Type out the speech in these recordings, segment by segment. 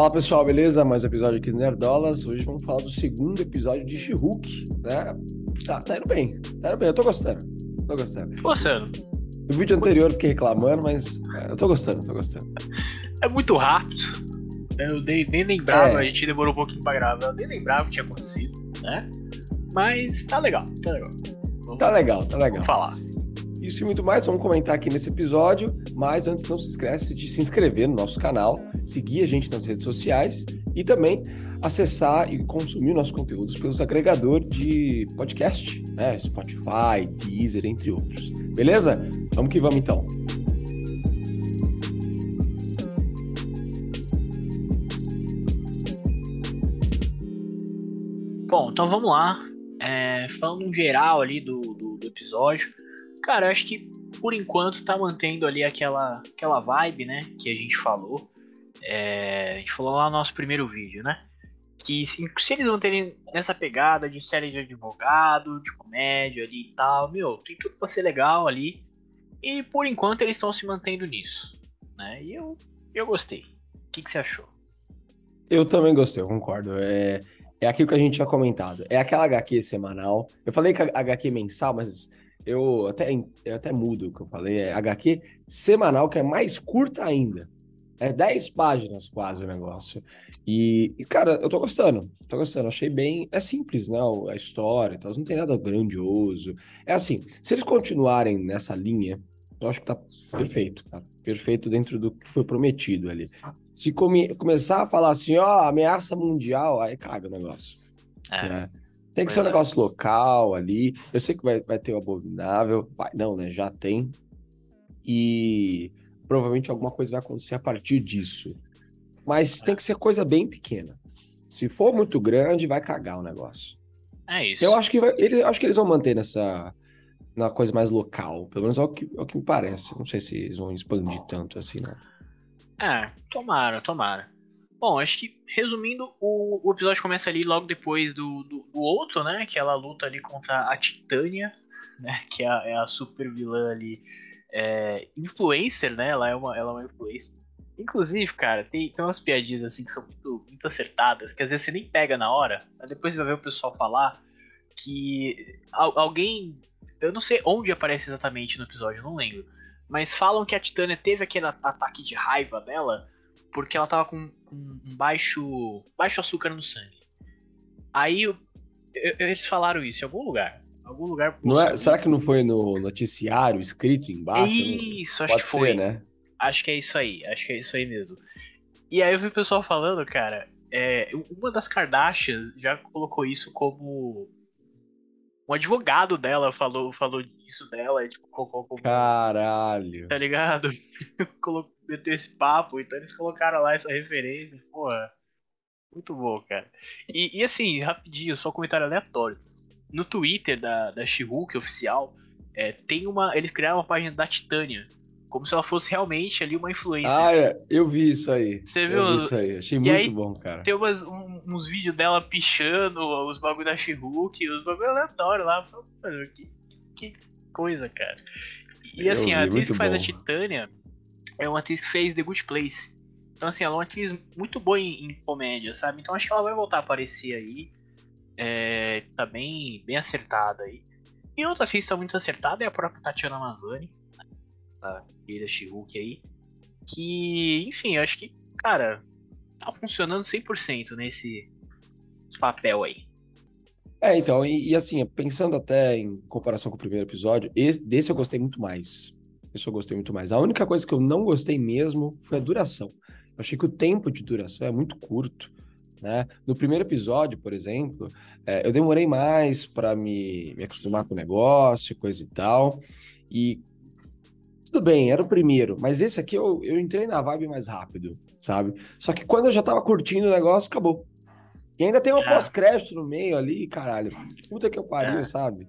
Fala pessoal, beleza? Mais um episódio aqui do Nerdolas. Hoje vamos falar do segundo episódio de She-Hulk, né? Tá, tá indo bem, tá indo bem, eu tô gostando. Tô gostando. Gostando. No vídeo anterior eu fiquei reclamando, mas é, eu tô gostando, tô gostando. É muito rápido. Eu nem, nem lembrava, É. a gente demorou um pouquinho pra gravar, eu nem lembrava o que tinha acontecido, né? Mas tá legal, tá legal. Vamos, Tá legal, tá legal. vamos falar. Isso e muito mais vamos comentar aqui nesse episódio, mas antes não se esquece de se inscrever no nosso canal, seguir a gente nas redes sociais e também acessar e consumir nossos conteúdos pelos agregadores de podcast, né? Spotify, Deezer, entre outros. Beleza? Vamos que vamos então. Bom, então vamos lá. É, falando geral ali do, do, do episódio. Cara, acho que por enquanto tá mantendo ali aquela, aquela vibe, né? Que a gente falou. É, a gente falou lá no nosso primeiro vídeo, né? Que se, se eles manterem nessa pegada de série de advogado, de comédia ali e tal, meu, tem tudo pra ser legal ali. E por enquanto eles estão se mantendo nisso. Né? E eu, eu gostei. O que, que você achou? Eu também gostei, eu concordo. É, é aquilo que a gente tinha comentado. É aquela HQ semanal. Eu falei que a HQ mensal, mas eu até, eu até mudo o que eu falei. É HQ semanal, que é mais curta ainda. É 10 páginas quase o negócio. E, e, cara, eu tô gostando. Tô gostando. Achei bem. É simples, né? A história e tal. Não tem nada grandioso. É assim, se eles continuarem nessa linha, eu acho que tá perfeito, cara. Perfeito dentro do que foi prometido ali. Se come- começar a falar assim, ó, ameaça mundial, aí caga o negócio. É, né? Tem que ser um é. negócio local ali. Eu sei que vai, vai ter o Abominável. Vai, não, né? Já tem. E provavelmente alguma coisa vai acontecer a partir disso. Mas tem que ser coisa bem pequena. Se for muito grande, vai cagar o negócio. é isso. Eu acho que, vai- ele, acho que eles vão manter nessa na coisa mais local. Pelo menos é o que, é o que me parece. Não sei se eles vão expandir tanto assim, não. É, tomara, tomara. Bom, acho que resumindo, o, o episódio começa ali logo depois do, do, do outro, né? Que ela luta ali contra a Titânia, né? Que é a, é a super vilã ali. É, influencer, né? Ela é uma, ela é uma influencer. Inclusive, cara, tem, tem umas piadinhas assim que são muito, muito acertadas, que às vezes você nem pega na hora, mas depois você vai ver o pessoal falar que al- alguém. Eu não sei onde aparece exatamente no episódio, não lembro. Mas falam que a Titânia teve aquele ataque de raiva dela porque ela tava com um baixo, baixo açúcar no sangue. Aí eu- eu- eles falaram isso em algum lugar. Algum lugar. Não é, será que não foi no noticiário escrito embaixo? Isso, acho Pode que foi. ser, né? Acho que é isso aí, acho que é isso aí mesmo. E aí eu vi o pessoal falando, cara, é, uma das Kardashians já colocou isso como. Um advogado dela falou, falou isso dela, e, tipo, colocou. Caralho. Tá ligado? Meteu esse papo, então eles colocaram lá essa referência. Porra, muito bom, cara. E, e assim, rapidinho, só um comentário aleatório. No Twitter da, da She-Hulk oficial, é, tem uma. Eles criaram uma página da Titânia. Como se ela fosse realmente ali uma influencer. Ah, é, eu vi isso aí. Você Eu viu? vi isso aí. Achei E muito aí, bom, cara. Tem umas, um- uns vídeos dela pichando os bagulho da She-Hulk, os bagulho aleatórios lá. Mano, que, que coisa, cara. E Eu assim, a atriz que faz a bom. Titânia é uma atriz que fez The Good Place. Então, assim, ela é uma atriz muito boa em, em comédia, sabe? Então acho que ela vai voltar a aparecer aí. É, tá bem, bem acertada aí. E outra atriz que tá muito acertada é a própria Tatiana Maslany, a querida She-Hulk aí. Que, enfim, acho que, cara, tá funcionando 100% nesse papel aí. É, então, e, e assim, pensando até em comparação com o primeiro episódio, esse, desse eu gostei muito mais. Esse eu gostei muito mais. A única coisa que eu não gostei mesmo foi a duração. Eu achei que o tempo de duração é muito curto, né? No primeiro episódio, por exemplo, é, eu demorei mais para me, me acostumar com o negócio, coisa e tal. E tudo bem, era o primeiro, mas esse aqui eu, eu entrei na vibe mais rápido, sabe? Só que quando eu já tava curtindo o negócio, acabou. E ainda tem um É. pós-crédito no meio ali, caralho. Puta que eu pariu, É. sabe?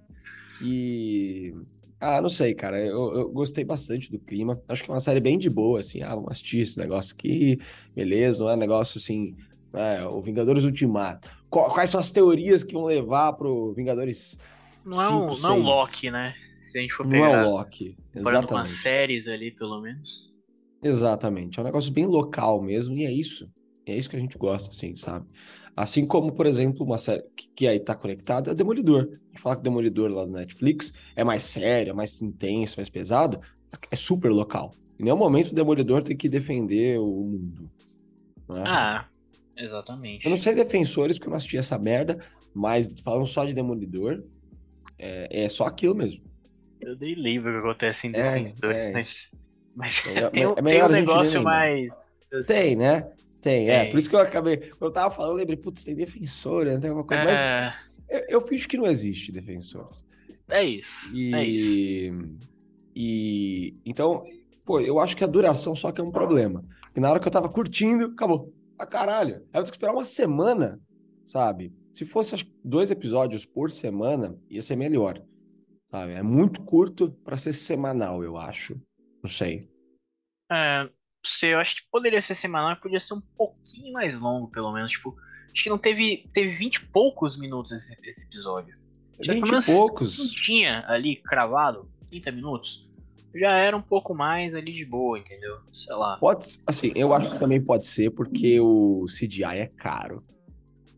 E. Ah, não sei, cara. Eu, eu gostei bastante do clima. Acho que é uma série bem de boa, assim. Ah, vamos assistir esse negócio aqui. Beleza, não é negócio assim. É, o Vingadores Ultimato. Qu- Quais são as teorias que vão levar pro Vingadores Não é um, não é. Loki, né? Se a gente for Não é pegar Loki. Exatamente. séries ali, pelo menos. Exatamente. É um negócio bem local mesmo, e é isso. É isso que a gente gosta, assim, sabe? Assim como, por exemplo, uma série que, que aí tá conectada é Demolidor. A gente fala que Demolidor lá do Netflix é mais sério, é mais intenso, mais pesado, é super local. Em nenhum momento o Demolidor tem que defender o mundo. Né? Ah, exatamente. Eu não sei defensores, porque eu não assisti essa merda, mas falando só de Demolidor, é, é só aquilo mesmo. Eu nem lembro o que acontece em é, Defensores, é. mas, mas é, tem, é tem um negócio mais. Tem, né? Tem, é. Por isso que eu acabei. Quando eu tava falando, eu lembrei, putz, tem defensores, tem alguma coisa. Mas é. eu, eu fiz que não existe defensores. É isso. E, é isso. E então, pô, eu acho que a duração só que é um problema. E na hora que eu tava curtindo, acabou. Ah, caralho. Aí eu tenho que esperar uma semana, sabe? Se fosse dois episódios por semana, ia ser melhor. Sabe? É muito curto para ser semanal, eu acho. Não sei. É, sei, eu acho que poderia ser semanal, podia ser um pouquinho mais longo, pelo menos. Tipo, acho que não teve. Teve 20 e poucos minutos esse, esse episódio. 20 e poucos. Não tinha ali cravado 30 minutos. Já era um pouco mais ali de boa, entendeu? Sei lá. Pode, assim, eu acho que também pode ser porque o CGI é caro.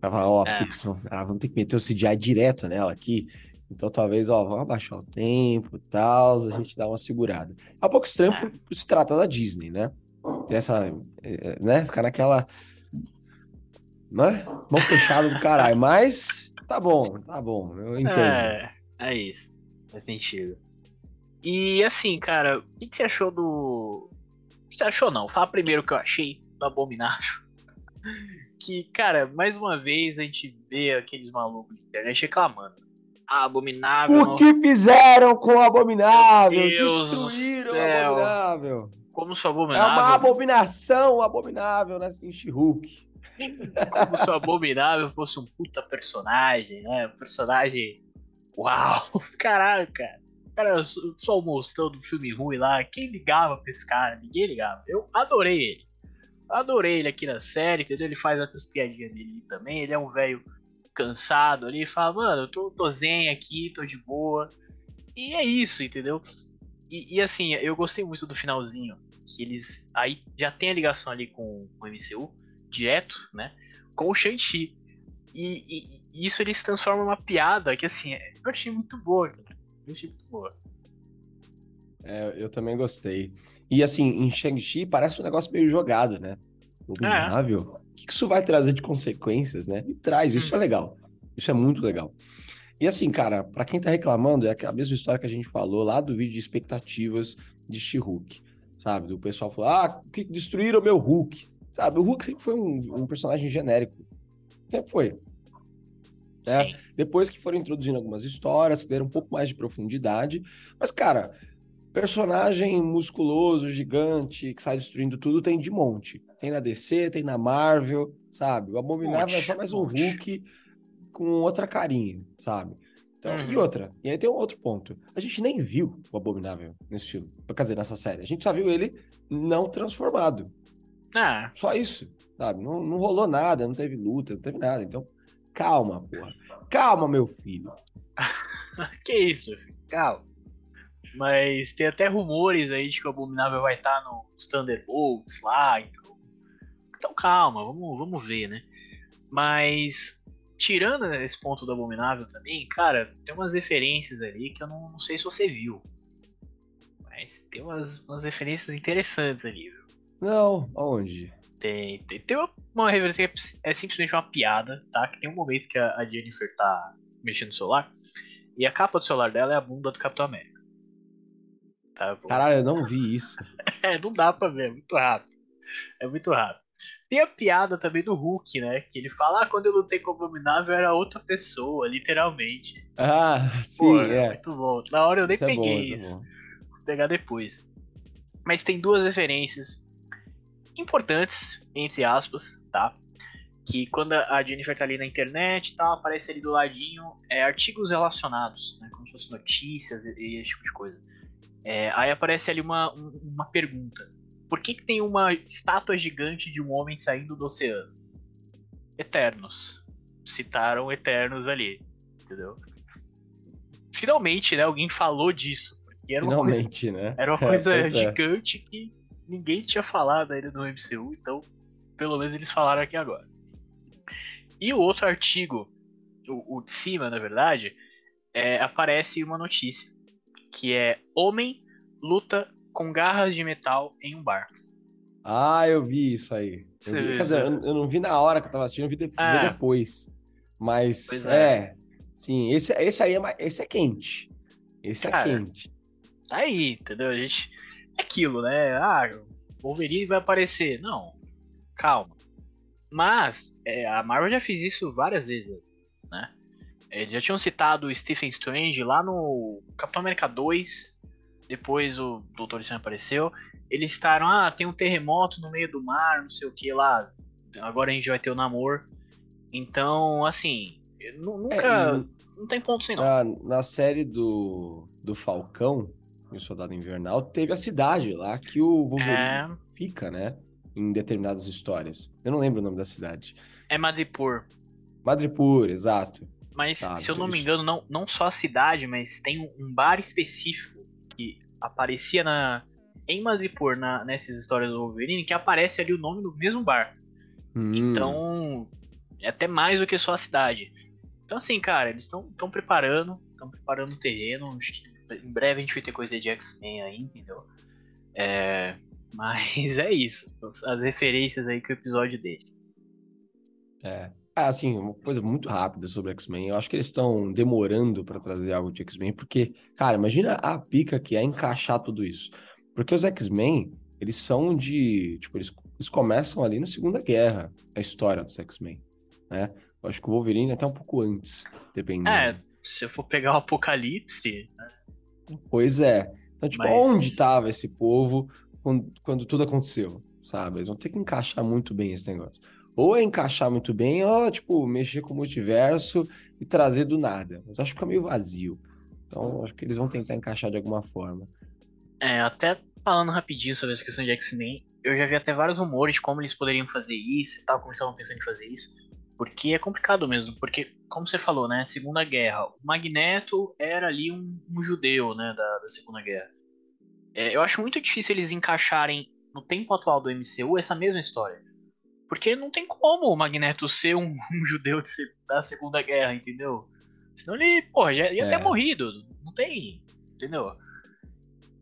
Falar, ó, é. putz, ah, vamos ter que meter o CGI direto nela aqui. Então talvez, ó, vamos abaixar o tempo e tal, a gente dá uma segurada. É um pouco estranho é. por, por se tratar da Disney, né? Tem essa, é, né? Ficar naquela, né? Mão fechada do caralho. Mas tá bom, tá bom, eu entendo. É, é isso. Faz sentido. E assim, cara, o que, que você achou do. O que você achou não? Fala primeiro o que eu achei do Abominável que, cara, mais uma vez a gente vê aqueles malucos de internet reclamando. Abominável. O que fizeram com o abominável? Destruíram o abominável. Como se o abominável. É uma abominação abominável né, em She-Hulk. Como se o abominável fosse um puta personagem, né? Um personagem. Uau! Caralho, cara. Cara, só o monstrão do filme ruim lá. Quem ligava pra esse cara? Ninguém ligava. Eu adorei ele. Adorei ele aqui na série, entendeu? Ele faz as piadinhas dele também. Ele é um velho cansado ali, fala, mano, eu tô, tô zen aqui, tô de boa. E é isso, entendeu? E, e, assim, eu gostei muito do finalzinho. Que eles. Aí já tem a ligação ali com, com o MCU, direto, né? Com o Shang-Chi. E, e, isso eles transformam uma piada que assim, eu achei muito boa, Eu achei muito boa. É, eu também gostei. E assim, em Shang-Chi parece um negócio meio jogado, né? Abominável. É. O que isso vai trazer de consequências, né? E traz, isso é hum. legal. Isso é muito legal. E assim, cara, para quem tá reclamando, é a mesma história que a gente falou lá do vídeo de expectativas de She-Hulk, sabe? Do pessoal falou, ah, que destruíram o meu Hulk. Sabe, o Hulk sempre foi um, um personagem genérico. Sempre foi. É, depois que foram introduzindo algumas histórias, que deram um pouco mais de profundidade. Mas, cara, Personagem musculoso, gigante, que sai destruindo tudo, tem de monte. Tem na DC, tem na Marvel, sabe? O Abominável é só mais um. Hulk com outra carinha, sabe? Então, uhum. E outra, e aí tem um outro ponto. A gente nem viu o Abominável nesse filme. Quer dizer, nessa série. A gente só viu ele não transformado. Ah. Só isso, sabe? Não, não rolou nada, não teve luta, não teve nada. Então, calma, porra. Calma, meu filho. que isso, filho? Calma. Mas tem até rumores aí de que o Abominável vai estar nos Thunderbolts lá. Então, então calma, vamos, vamos ver, né? Mas tirando esse ponto do Abominável também, cara, tem umas referências ali que eu não, não sei se você viu. Mas tem umas, umas referências interessantes ali, viu? Não, aonde? Tem, tem, tem uma, uma referência que é, é simplesmente uma piada, tá? Que tem um momento que a, a Jennifer tá mexendo no celular e a capa do celular dela é a bunda do Capitão América. Tá Caralho, eu não vi isso. é, não dá pra ver, é muito rápido. É muito rápido. Tem a piada também do Hulk, né? Que ele fala, ah, quando eu lutei com o Abominável era outra pessoa, literalmente. Ah, sim, Pô, é. Muito bom. Na hora eu nem isso peguei é bom, isso. É Vou pegar depois. Mas tem duas referências importantes, entre aspas, tá? Que quando a Jennifer tá ali na internet e tal, aparece ali do ladinho é, artigos relacionados, né? Como se fossem notícias e esse tipo de coisa. É, aí aparece ali uma, uma pergunta. Por que, que tem uma estátua gigante de um homem saindo do oceano? Eternos. Citaram Eternos ali. Entendeu? Finalmente, né? Alguém falou disso. Era Finalmente, coisa, né? Era uma coisa é, é. gigante é. que ninguém tinha falado ainda no MCU, então pelo menos eles falaram aqui agora. E o outro artigo, o, o de cima, na verdade, é, aparece uma notícia que é Homem luta com garras de metal em um bar. Ah, eu vi isso aí. Eu vi, dizer, eu, eu, não vi na hora que eu tava assistindo, eu vi, de, é. depois. Mas é. é. sim, esse, esse aí é, esse é quente. Esse é Cara, é quente. Tá aí, entendeu? A gente. É aquilo, né? Ah, o Wolverine vai aparecer. Não, calma. Mas é, a Marvel já fez isso várias vezes, né? Eles já tinham citado o Stephen Strange lá no Capitão América 2. Depois o Doutor Estranho apareceu. Eles citaram, ah, tem um terremoto no meio do mar, não sei o que lá. Agora a gente vai ter o namoro. Então, assim, nunca. É, não tem ponto sem não. Na, na série do, do Falcão, o Soldado Invernal, teve a cidade lá que o Wolverine é... fica, né? Em determinadas histórias. Eu não lembro o nome da cidade. É Madripoor. Madripoor, exato. Mas, tá, se eu não me engano, não, não só a cidade, mas tem um bar específico que aparecia na, em Madripoor, na, nessas histórias do Wolverine, que aparece ali o nome do mesmo bar. Hum. Então, é até mais do que só a cidade. Então, assim, cara, eles estão preparando, estão preparando o terreno. Acho que em breve a gente vai ter coisa de X-Men aí, entendeu? É, mas é isso. As referências aí que o episódio dele. É. Ah, assim, uma coisa muito rápida sobre X-Men. Eu acho que eles estão demorando para trazer algo de X-Men, porque, cara, imagina a pica que é encaixar tudo isso. Porque os X-Men, eles são de. Tipo, eles, eles começam ali na Segunda Guerra, a história dos X-Men, né? Eu acho que o Wolverine é até um pouco antes, dependendo. É, se eu for pegar o Apocalipse. Né? Pois é. Então, tipo, Mas... onde tava esse povo quando, quando tudo aconteceu, sabe? Eles vão ter que encaixar muito bem esse negócio. Ou é encaixar muito bem, ou, tipo, mexer com o multiverso e trazer do nada. Mas acho que fica meio vazio. Então, acho que eles vão tentar encaixar de alguma forma. É, até falando rapidinho sobre essa questão de X-Men, eu já vi até vários rumores de como eles poderiam fazer isso e tal, como estavam pensando em fazer isso. Porque é complicado mesmo, porque, como você falou, né, Segunda Guerra, o Magneto era ali um, um judeu, né, da, da Segunda Guerra. É, eu acho muito difícil eles encaixarem no tempo atual do MCU essa mesma história. Porque não tem como o Magneto ser um, um judeu ser, da Segunda Guerra, entendeu? Senão ele, porra, já ia é. ter morrido. Não tem, entendeu?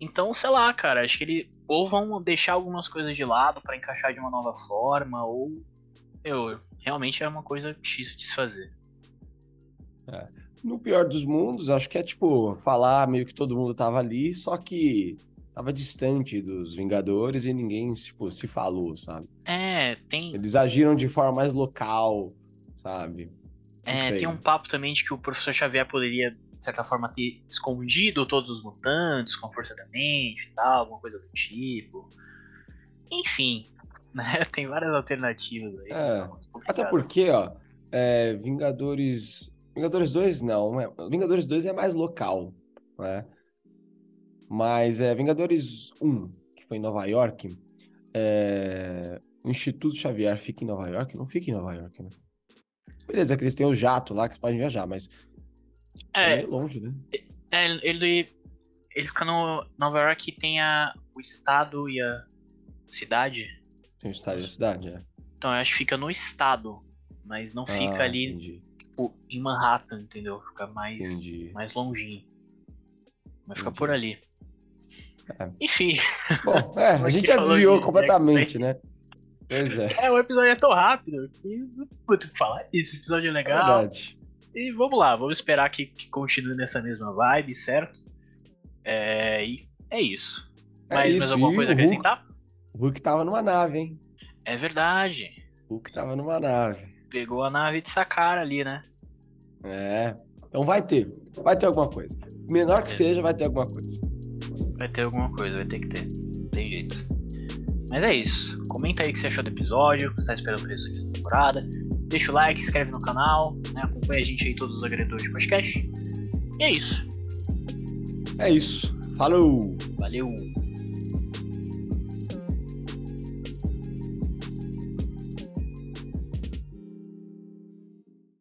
Então, sei lá, cara, acho que ele ou vão deixar algumas coisas de lado para encaixar de uma nova forma, ou eu realmente é uma coisa difícil de se fazer. É. No pior dos mundos, acho que é tipo falar meio que todo mundo tava ali, só que tava distante dos Vingadores e ninguém, tipo, se falou, sabe? É, tem. Eles agiram de forma mais local, sabe? Não é, sei. tem um papo também de que o professor Xavier poderia, de certa forma, ter escondido todos os mutantes com a força da mente e tal, alguma coisa do tipo. Enfim, né? Tem várias alternativas aí. É. Então, até porque, ó, é, Vingadores. Vingadores 2 não, é... Vingadores 2 é mais local, né? Mas é, Vingadores 1, que foi em Nova York, é, o Instituto Xavier fica em Nova York? Não fica em Nova York, né? Beleza, que eles têm o jato lá que podem viajar, mas é, é longe, né? É, ele, ele fica no Nova York e tem a, o estado e a cidade. Tem o estado e a cidade, é. Então eu acho que fica no estado, mas não fica ah, ali tipo, em Manhattan, entendeu? Fica mais, mais longinho. Mas fica por ali. É. Enfim. Bom, é, a gente já desviou de completamente, né? Pois é. É, o episódio é tão rápido que não puto falar isso. O episódio é legal. Verdade. E vamos lá, vamos esperar que, que continue nessa mesma vibe, certo? É, e é isso. É mais, isso. mais alguma coisa a acrescentar? O Hulk tava numa nave, hein? É verdade. O Hulk tava numa nave. Pegou a nave de sacar ali, né? É. Então vai ter. Vai ter alguma coisa. Menor que seja, vai ter alguma coisa. Vai ter alguma coisa, vai ter que ter. Tem jeito. Mas é isso. Comenta aí o que você achou do episódio, o que você tá esperando por isso aqui na temporada. Deixa o like, se inscreve no canal, né? Acompanha a gente aí todos os agregadores de podcast. E é isso. É isso. Falou! Valeu!